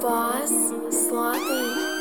Boss, Slothy.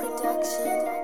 Production.